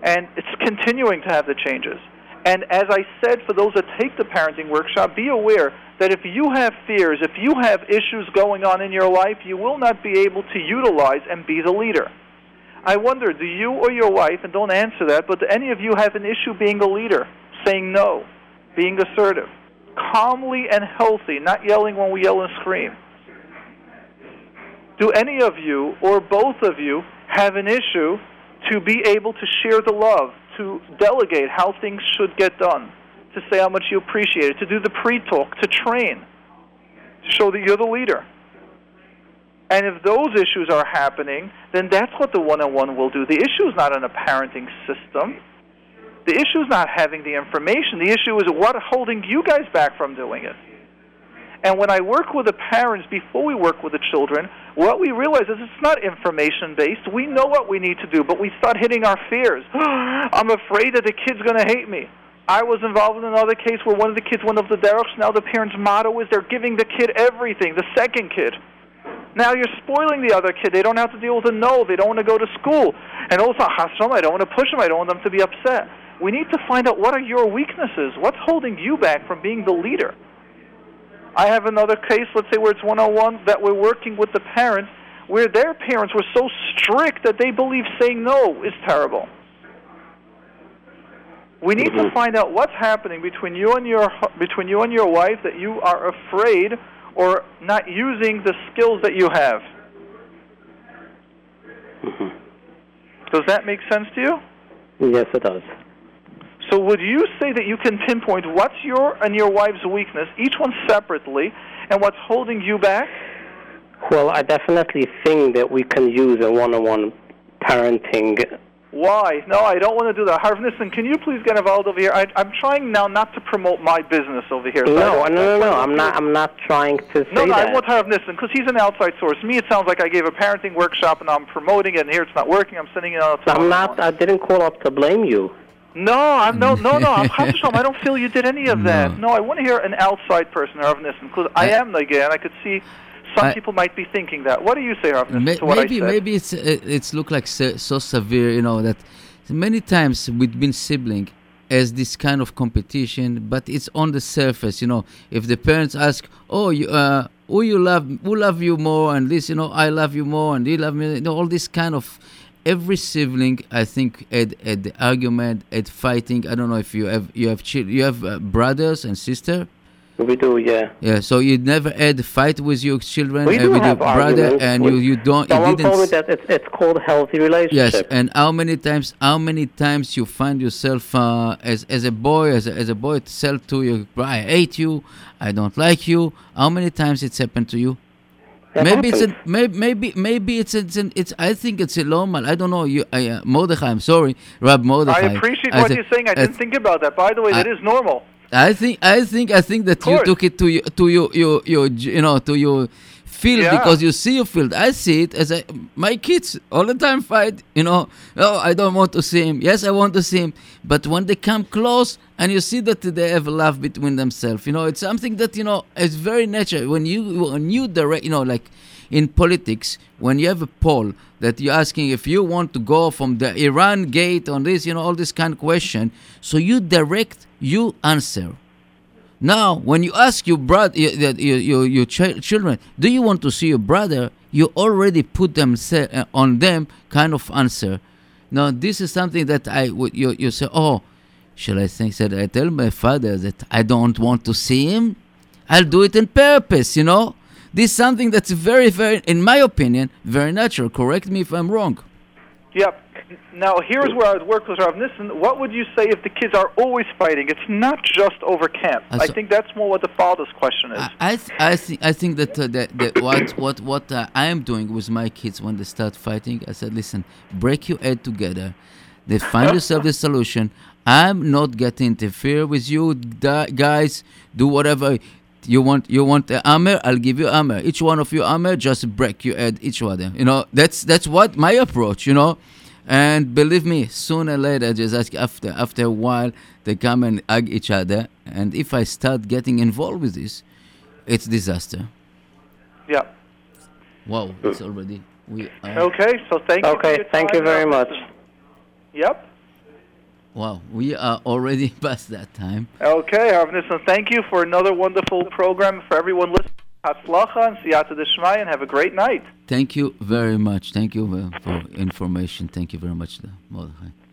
And it's continuing to have the changes. And as I said, for those that take the parenting workshop, be aware that if you have fears, if you have issues going on in your life, you will not be able to utilize and be the leader. I wonder, do you or your wife, and don't answer that, but do any of you have an issue being a leader, saying no, being assertive, calmly and healthy, not yelling when we yell and scream? Do any of you or both of you have an issue to be able to share the love, to delegate how things should get done, to say how much you appreciate it, to do the pre talk, to train, to show that you're the leader? And if those issues are happening, then that's what the one on one will do. The issue is not in a parenting system. The issue is not having the information. The issue is what holding you guys back from doing it. And when I work with the parents before we work with the children, what we realize is it's not information based. We know what we need to do, but we start hitting our fears. I'm afraid that the kid's going to hate me. I was involved in another case where one of the kids went up the derech. Now the parents' motto is they're giving the kid everything, the second kid. Now you're spoiling the other kid. They don't have to deal with a no. They don't want to go to school. And also, Hashem, I don't want to push them. I don't want them to be upset. We need to find out what are your weaknesses. What's holding you back from being the leader? I have another case, let's say where it's 101, that we're working with the parents where their parents were so strict that they believe saying no is terrible. We need to find out what's happening between you and your between you and your wife that you are afraid or not using the skills that you have. Mm-hmm. Does that make sense to you? Yes, it does. So would you say that you can pinpoint what's your and your wife's weakness, each one separately, and what's holding you back? Well, I definitely think that we can use a one-on-one parenting why? No, I don't want to do that. Harav Nissen, can you please get involved over here? I, I'm trying now not to promote my business over here. So no, no, no, no. I'm not. I'm not trying to say no, no, that. I want Harav Nissen because he's an outside source. Me, it sounds like I gave a parenting workshop and I'm promoting it, and here it's not working. I'm sending it out. I'm not. I didn't call up to blame you. No, I'm no, no, no. I'm I don't feel you did any of that. No, I want to hear an outside person, Harav Nissen, because I am the guy, and I could see some I- people might be thinking that. What do you say, Harav Nissen, what maybe I said? maybe it's it's look like so, so severe, you know, that many times we've been sibling as this kind of competition, but it's on the surface, you know. If the parents ask, "Oh, you, uh, who you love, who love you more," and this, you know, I love you more, and you love me, you know, all this kind of. Every sibling, I think, had, had the argument, had fighting. I don't know if you have you have chil- you have uh, brothers and sister. We do, yeah. Yeah, so you never had a fight with your children, We uh, do with have your brother, and you, you don't. You Someone didn't told me that it's it's called healthy relationship. Yes, and how many times? How many times you find yourself uh, as as a boy, as a, as a boy, to sell to your I hate you, I don't like you. How many times it's happened to you? That maybe it's a, maybe maybe maybe it's it's an, it's. I think it's a normal. I don't know. You, I, uh, Mordechai. I'm sorry, Rab Mordechai. I appreciate as what a- you're saying. I didn't think about that. By the way, that I- is normal. I think I think I think that you took it to your to your your, your you know to your field Yeah. because you see your field. I see it as a, my kids all the time fight. You know, oh I don't want to see him. Yes, I want to see him. But when they come close and you see that they have love between themselves, you know, it's something that you know is very natural. When you when you direct, you know, like in politics, when you have a poll that you're asking if you want to go from the Iran gate on this, you know, all this kind of question, so you direct, you answer. Now, when you ask your brother, your, your, your, chi- children, do you want to see your brother? You already put them se- uh, on them kind of answer. Now, this is something that I would you, you say, oh, shall I think that I tell my father that I don't want to see him? I'll do it on purpose, you know. This is something that's very, very, in my opinion, very natural. Correct me if I'm wrong. Yep. Now, here's where I would work with Rav Nissen. What would you say if the kids are always fighting? It's not just over camp. Uh, I think that's more what the father's question is. I I, th- I think I think that uh, that, that what what what uh, I am doing with my kids when they start fighting, I said, listen, break your head together. They find yourself the solution. I'm not getting interfere with you guys. Do whatever you want. You want a hammer? I'll give you hammer. Each one of you hammer, just break your head each other. You know that's that's what my approach. You know. And believe me, sooner or later, just ask after after a while, they come and hug each other. And if I start getting involved with this, it's disaster. yeah. Wow, it's already we. Are, Okay, so thank you. for Okay, your thank time, you very much. Yep. Wow, we are already past that time. Okay, Harav Nissen, thank you for another wonderful program for everyone listening. Hatzlacha and Siyata Deshmai, and have a great night. Thank you very much. Thank you uh, for information. Thank you very much, Mordechai.